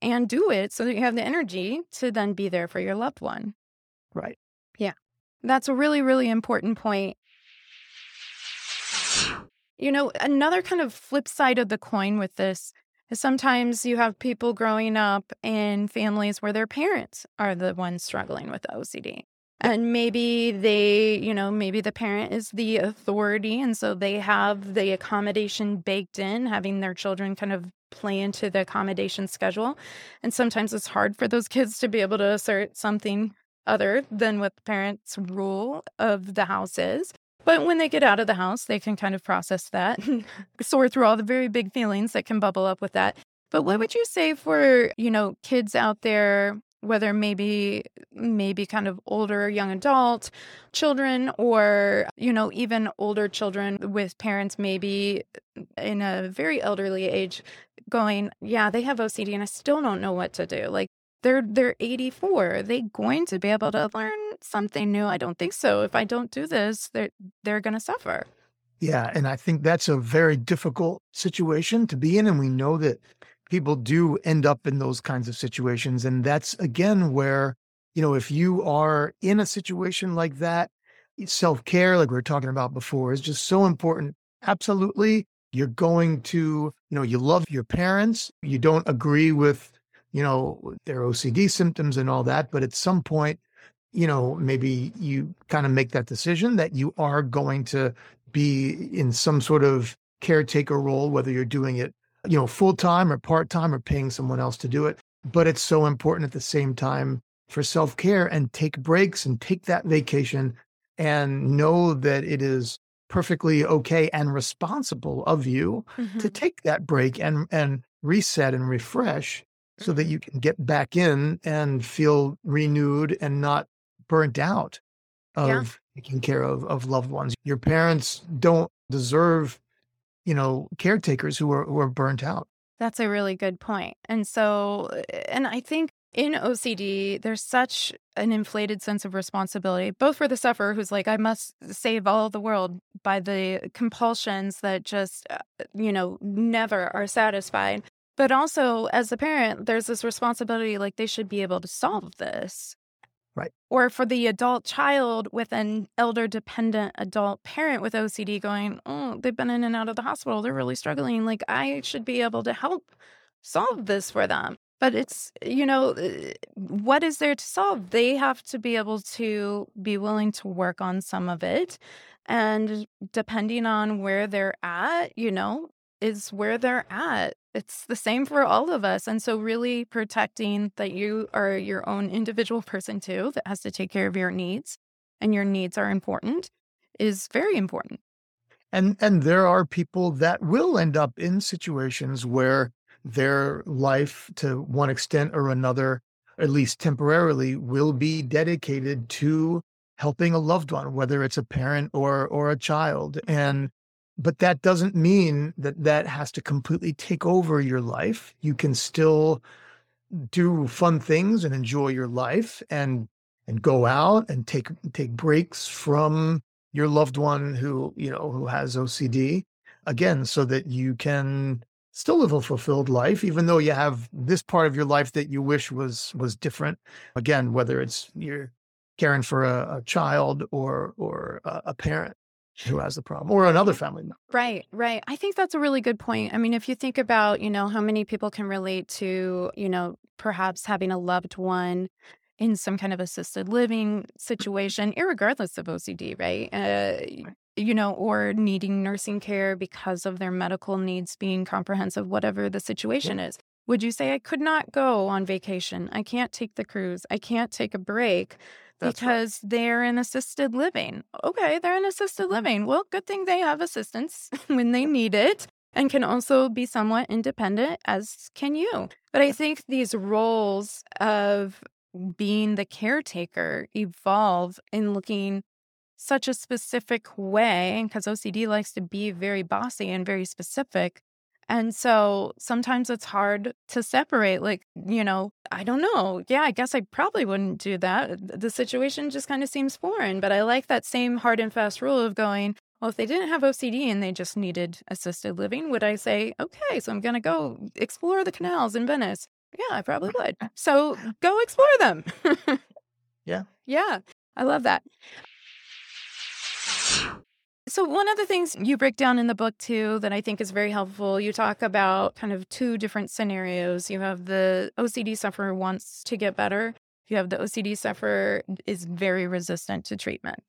and do it so that you have the energy to then be there for your loved one. Right. Yeah. That's a really really important point. You know, another kind of flip side of the coin with this is sometimes you have people growing up in families where their parents are the ones struggling with OCD. And maybe they, you know, maybe the parent is the authority. And so they have the accommodation baked in, having their children kind of play into the accommodation schedule. And sometimes it's hard for those kids to be able to assert something other than what the parents' rule of the house is. But when they get out of the house, they can kind of process that and sort through all the very big feelings that can bubble up with that. But what would you say for, you know, kids out there whether maybe maybe kind of older young adult children or you know even older children with parents maybe in a very elderly age going yeah they have OCD and I still don't know what to do like they're they're 84 are they going to be able to learn something new I don't think so if I don't do this they're they're going to suffer Yeah. And I think that's a very difficult situation to be in. And we know that people do end up in those kinds of situations. And that's again where, you know, if you are in a situation like that, self care, like we were talking about before, is just so important. Absolutely. You're going to, you know, you love your parents, you don't agree with, you know, their OCD symptoms and all that. But at some point, you know, maybe you kind of make that decision that you are going to be in some sort of caretaker role, whether you're doing it you know, full time or part time or paying someone else to do it. But it's so important at the same time for self care and take breaks and take that vacation and know that it is perfectly okay and responsible of you to mm-hmm. take that break and and reset and refresh so that mm-hmm. you can get back in and feel renewed and not burnt out of Yeah. taking care of of loved ones. Your parents don't deserve you know, caretakers who are who are burnt out. That's a really good point. And so, and I think in OCD, there's such an inflated sense of responsibility, both for the sufferer who's like, I must save all the world by the compulsions that just, uh, you know, never are satisfied. But also, as a parent, there's this responsibility like they should be able to solve this. Right. Or for the adult child with an elder dependent adult parent with OCD going, oh, they've been in and out of the hospital. They're really struggling. Like, I should be able to help solve this for them. But it's, you know, uh, what is there to solve? They have to be able to be willing to work on some of it. And depending on where they're at, you know, is where they're at. It's the same for all of us. And so, really protecting that you are your own individual person too, that has to take care of your needs and your needs are important is very important. And and there are people that will end up in situations where their life to one extent or another, at least temporarily, will be dedicated to helping a loved one, whether it's a parent or or a child. And but that doesn't mean that that has to completely take over your life. You can still do fun things and enjoy your life and and go out and take take breaks from your loved one who you know who has OCD again so that you can still live a fulfilled life even though you have this part of your life that you wish was was different again whether it's you're caring for a, a child or or a, a parent who has the problem or another family member Right, right. I think that's a really good point. I mean, if you think about, you know, how many people can relate to, you know, perhaps having a loved one in some kind of assisted living situation, irregardless of OCD, right? Uh, you know, or needing nursing care because of their medical needs being comprehensive, whatever the situation is. Would you say I could not go on vacation? I can't take the cruise. I can't take a break That's right. because they're in assisted living. Okay, they're in assisted living. Well, good thing they have assistance when they need it and can also be somewhat independent, as can you. But I think these roles of being the caretaker evolve in looking such a specific way because OCD likes to be very bossy and very specific. And so sometimes it's hard to separate. Like, you know, I don't know. Yeah, I guess I probably wouldn't do that. Uh, the situation just kind of seems foreign. But I like that same hard and fast rule of going, well, if they didn't have OCD and they just needed assisted living, would I say, okay, so I'm going to go explore the canals in Venice? Yeah, I probably would. So go explore them. Yeah. Yeah, I love that. So, one of the things you break down in the book too that I think is very helpful, you talk about kind of two different scenarios. You have the OCD sufferer wants to get better, you have the OCD sufferer is very resistant to treatment.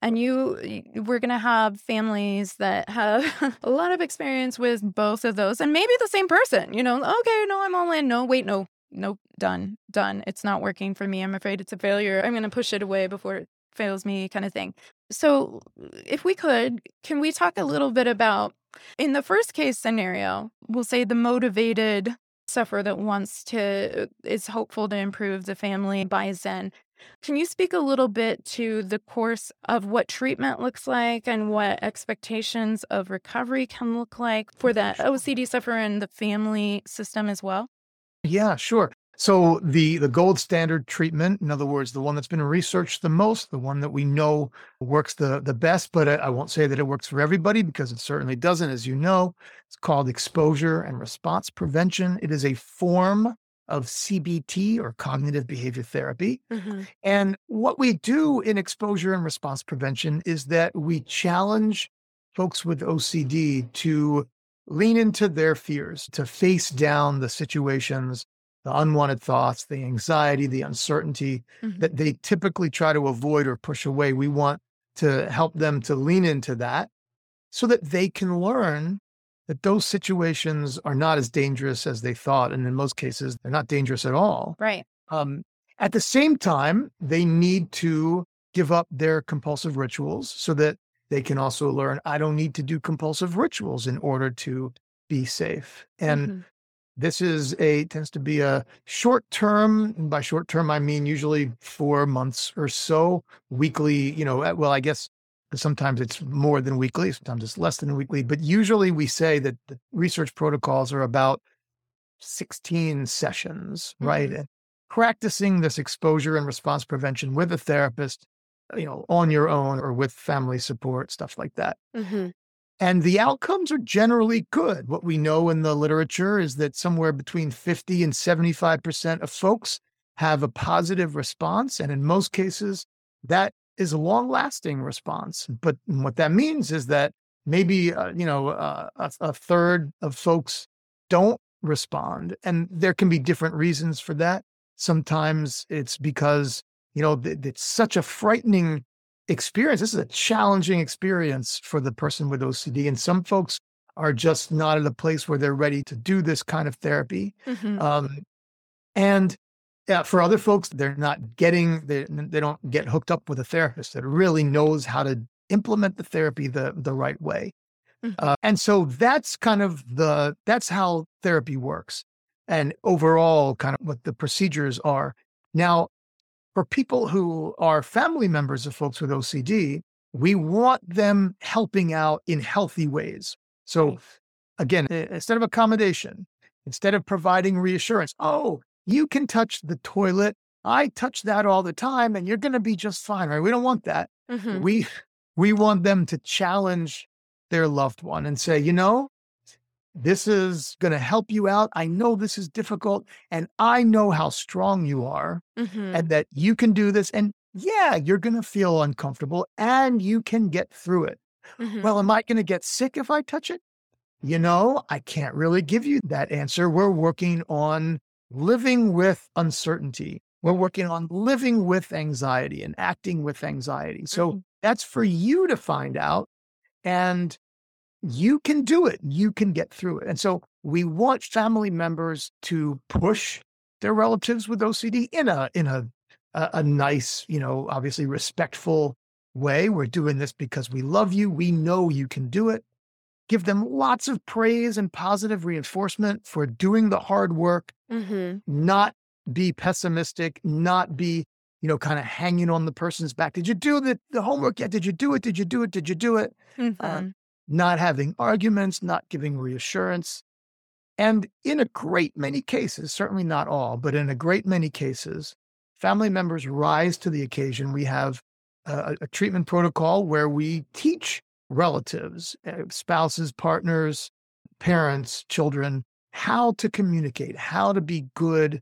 And you, we're going to have families that have a lot of experience with both of those, and maybe the same person, you know, okay, no, I'm all in. No, wait, no, nope, done, done. It's not working for me. I'm afraid it's a failure. I'm going to push it away before fails me, kind of thing. So, if we could, can we talk a little bit about in the first case scenario, we'll say the motivated sufferer that wants to, is hopeful to improve the family buys in. Can you speak a little bit to the course of what treatment looks like and what expectations of recovery can look like for that OCD sufferer and the family system as well? Yeah, sure. So the the gold standard treatment, in other words, the one that's been researched the most, the one that we know works the the best, but I, I won't say that it works for everybody because it certainly doesn't, as you know. It's called exposure and response prevention. It is a form of CBT or cognitive behavior therapy. Mm-hmm. And what we do in exposure and response prevention is that we challenge folks with OCD to lean into their fears, to face down the situations, the unwanted thoughts, the anxiety, the uncertainty Mm-hmm. that they typically try to avoid or push away. We want to help them to lean into that so that they can learn that those situations are not as dangerous as they thought. And in most cases, they're not dangerous at all. Right. Um, at the same time, they need to give up their compulsive rituals so that they can also learn I don't need to do compulsive rituals in order to be safe. And Mhm. This is a tends to be a short term. and By short term, I mean usually four months or so, weekly. You know, well, I guess sometimes it's more than weekly, sometimes it's less than weekly. But usually, we say that the research protocols are about 16 sessions, right? Mhm. And practicing this exposure and response prevention with a therapist, you know, on your own or with family support, stuff like that. Mhm. And the outcomes are generally good. What we know in the literature is that somewhere between 50 and 75% of folks have a positive response. And in most cases, that is a long lasting response. But what that means is that maybe, uh, you know, uh, a, a third of folks don't respond. And there can be different reasons for that. Sometimes it's because, you know, th- it's such a frightening experience. This is a challenging experience for the person with OCD. And some folks are just not at a place where they're ready to do this kind of therapy. Mm-hmm. Um, and yeah, for other folks, they're not getting, they, they don't get hooked up with a therapist that really knows how to implement the therapy the, the right way. Mm-hmm. Uh, and so that's kind of the, that's how therapy works. And overall, kind of what the procedures are. Now, for people who are family members of folks with OCD, we want them helping out in healthy ways. So, again, instead of accommodation, instead of providing reassurance, oh, you can touch the toilet. I touch that all the time and you're going to be just fine, right? We don't want that. Mm-hmm. We we want them to challenge their loved one and say, "You know, this is going to help you out. I know this is difficult and I know how strong you are mm-hmm. and that you can do this and yeah, you're going to feel uncomfortable and you can get through it. Mm-hmm. Well, am I going to get sick if I touch it? You know, I can't really give you that answer. We're working on living with uncertainty. We're working on living with anxiety and acting with anxiety. So mm-hmm. that's for you to find out. And you can do it. You can get through it. And so we want family members to push their relatives with OCD in a in a a, a nice, you know, obviously respectful way. We're doing this because we love you. We know you can do it. Give them lots of praise and positive reinforcement for doing the hard work mm-hmm. not be pessimistic, not be, you know, kind of hanging on the person's back. Did you do the, the homework yet? Did you do it? Did you do it? Did you do it? Mm-hmm. Uh, not having arguments, not giving reassurance. And in a great many cases, certainly not all, but in a great many cases, family members rise to the occasion. We have a, a treatment protocol where we teach relatives, uh, spouses, partners, parents, children how to communicate, how to be good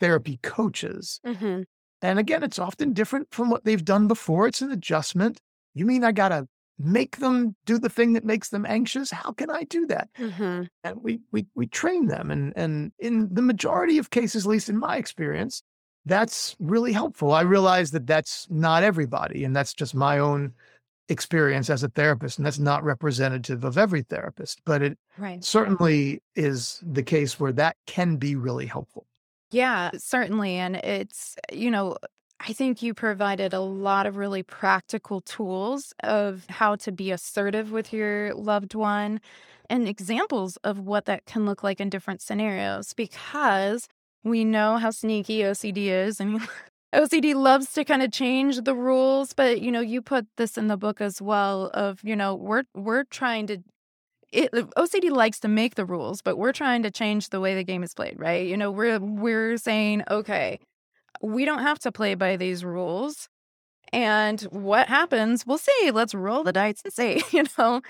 therapy coaches. Mm-hmm. And again, it's often different from what they've done before. It's an adjustment. You mean I got to make them do the thing that makes them anxious? How can I do that? Mm-hmm. And we, we, we train them. And, and in the majority of cases, at least in my experience, that's really helpful. I realize that that's not everybody, and that's just my own experience as a therapist and that's not representative of every therapist but it right. certainly is the case where that can be really helpful yeah certainly and it's you know I think you provided a lot of really practical tools of how to be assertive with your loved one and examples of what that can look like in different scenarios because we know how sneaky OCD is and OCD loves to kind of change the rules, but you know, you put this in the book as well of, you know, we're we're trying to it, OCD likes to make the rules, but we're trying to change the way the game is played, right? You know, we're we're saying, okay, we don't have to play by these rules. And what happens, we'll see. Let's roll the dice and see, you know,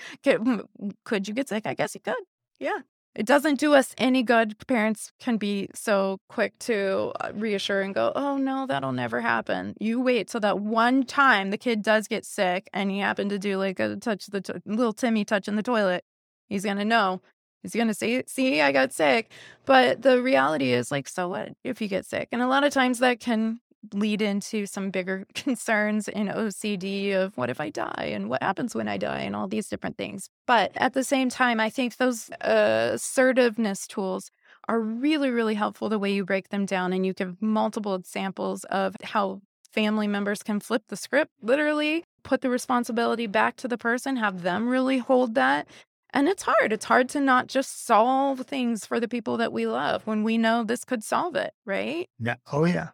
could, you get sick? I guess you could. Yeah. It doesn't do us any good. Parents can be so quick to uh, reassure and go, oh, no, that'll never happen. You wait till that one time the kid does get sick and he happened to do like a touch the to- little Timmy touch in the toilet. He's going to know. He's going to say, see, I got sick. But the reality is, like, so what if you get sick? And a lot of times that can lead into some bigger concerns in OCD of what if I die and what happens when I die and all these different things. But at the same time, I think those uh, assertiveness tools are really, really helpful the way you break them down and you give multiple examples of how family members can flip the script, literally put the responsibility back to the person, have them really hold that. And it's hard. It's hard to not just solve things for the people that we love when we know this could solve it, right? Yeah. Oh, yeah.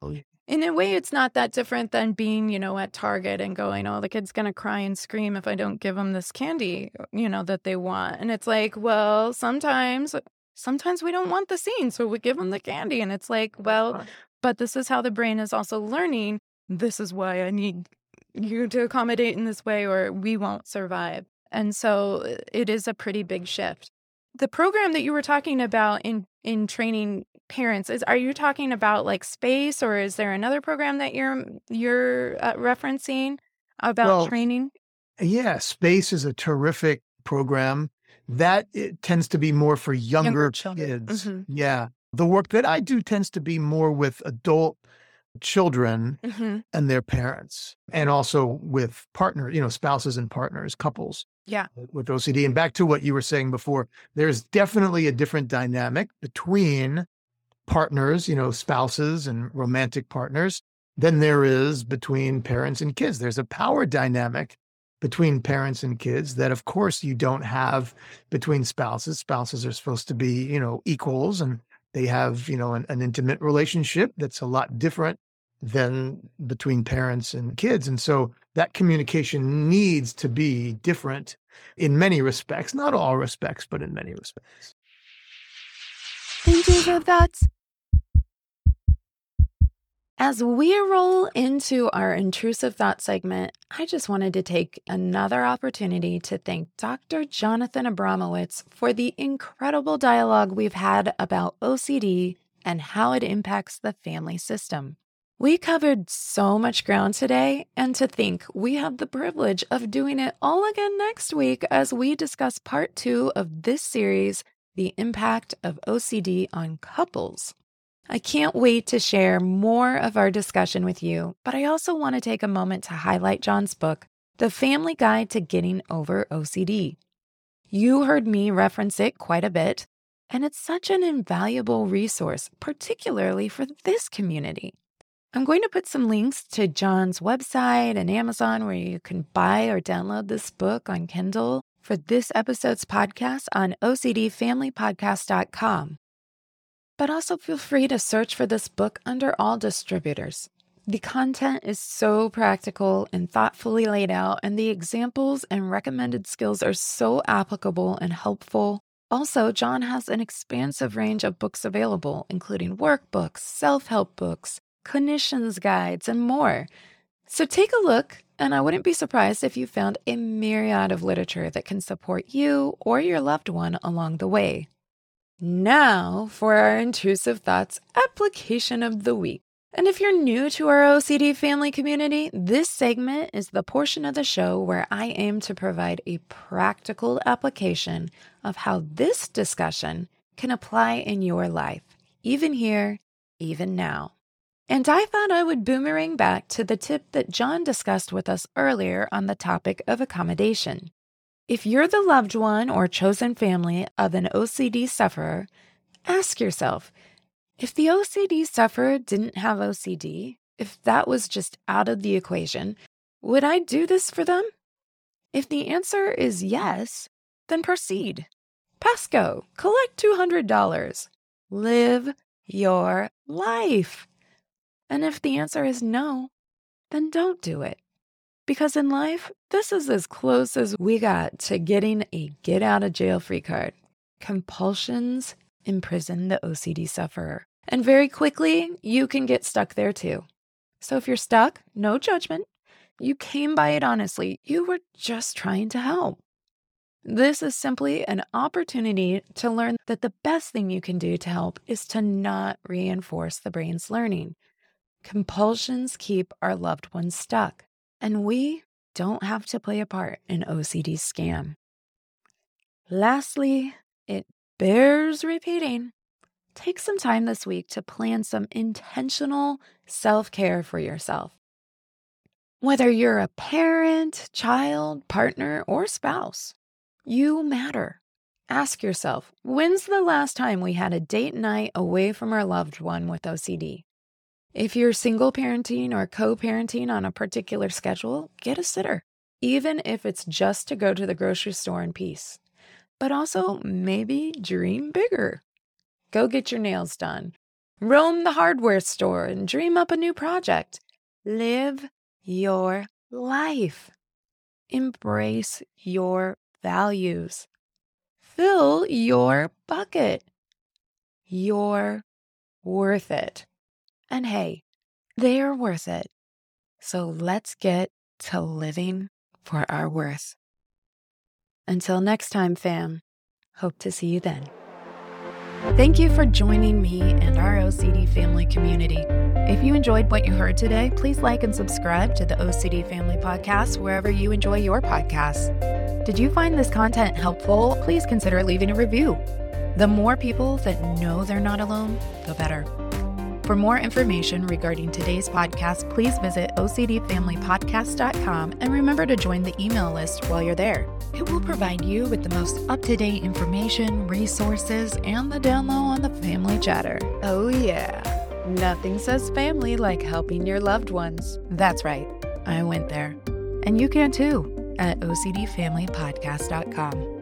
Oh, yeah. In a way, it's not that different than being, you know, at Target and going, oh, the kid's going to cry and scream if I don't give them this candy, uh, you know, that they want. And it's like, well, sometimes, uh, sometimes we don't want the scene. So we give them the candy. And it's like, well, but this is how the brain is also learning. This is why I need you to accommodate in this way or we won't survive. And so it is a pretty big shift. The program that you were talking about in in training parents is are you talking about like space or is there another program that you're you're uh, referencing about Well, training yeah, Space is a terrific program that it tends to be more for younger children. kids. Mhm. Yeah. The work that I do tends to be more with adult children hmm and their parents and also with partners, you know, spouses and partners, couples. Yeah. With OCD. And back to what you were saying before, there's definitely a different dynamic between partners, you know, spouses and romantic partners than there is between parents and kids. There's a power dynamic between parents and kids that of course you don't have between spouses. Spouses are supposed to be, you know, equals and they have, you know, an, an intimate relationship that's a lot different than between parents and kids. And so that communication needs to be different in many respects, not all respects, but in many respects. Thank you for that. as we roll into our intrusive thought segment, I just wanted to take another opportunity to thank Dr. Jonathan Abramowitz for the incredible dialogue we've had about OCD and how it impacts the family system. We covered so much ground today, and to think we have the privilege of doing it all again next week as we discuss part two of this series The Impact of OCD on Couples. I can't wait to share more of our discussion with you, but I also want to take a moment to highlight Jon's book, The Family Guide to Getting Over OCD. You heard me reference it quite a bit, and it's such an invaluable resource, particularly for this community. I'm going to put some links to Jon's website and Amazon where you can buy or download this book on Kindle for this episode's podcast on OCDFamilyPodcast.com. But also feel free to search for this book under all distributors. The content is so practical and thoughtfully laid out, and the examples and recommended skills are so applicable and helpful. Also, Jon has an expansive range of books available, including workbooks, self help books, clinicians' guides, and more. So take a look, and I wouldn't be surprised if you found a myriad of literature that can support you or your loved one along the way. Now for our intrusive thoughts application of the week. And if you're new to our OCD family community, this segment is the portion of the show where I aim to provide a practical application of how this discussion can apply in your life, even here, even now. And I thought I would boomerang back to the tip that Jon discussed with us earlier on the topic of accommodation. If you're the loved one or chosen family of an OCD sufferer, ask yourself if the OCD sufferer didn't have OCD, if that was just out of the equation, would I do this for them? If the answer is yes, then proceed. pass Go, collect $200. Live your life. And if the answer is no, then don't do it. Because in life, this is as close as we got to getting a get out of jail free card. Compulsions imprison the OCD sufferer. And very quickly, you can get stuck there too. So if you're stuck, no judgment. You came by it honestly. You were just trying to help. This is simply an opportunity to learn that the best thing you can do to help is to not reinforce the brain's learning. Compulsions keep our loved ones stuck, and we don't have to play a part in OCD's scam. Lastly, it bears repeating. Take some time this week to plan some intentional self care for yourself. Whether you're a parent, child, partner, or spouse, you matter. Ask yourself when's the last time we had a date night away from our loved one with OCD? If you're single parenting or co parenting on a particular schedule, get a sitter, even if it's just to go to the grocery store in peace. But also, maybe dream bigger. Go get your nails done. Roam the hardware store and dream up a new project. Live your life. Embrace your values. Fill your bucket. You're worth it. And hey, they're worth it. So let's get to living for our worth. Until next time, fam. Hope to see you then. Thank you for joining me and our OCD family community. If you enjoyed what you heard today, please like and subscribe to the OCD Family Podcast wherever you enjoy your podcasts. Did you find this content helpful? Please consider leaving a review. The more people that know they're not alone, the better. For more information regarding today's podcast, please visit OCDFamilyPodcast.com and remember to join the email list while you're there. It will provide you with the most up to date information, resources, and the down low on the family chatter. Oh, yeah. Nothing says family like helping your loved ones. That's right. I went there. And you can too at OCDFamilyPodcast.com.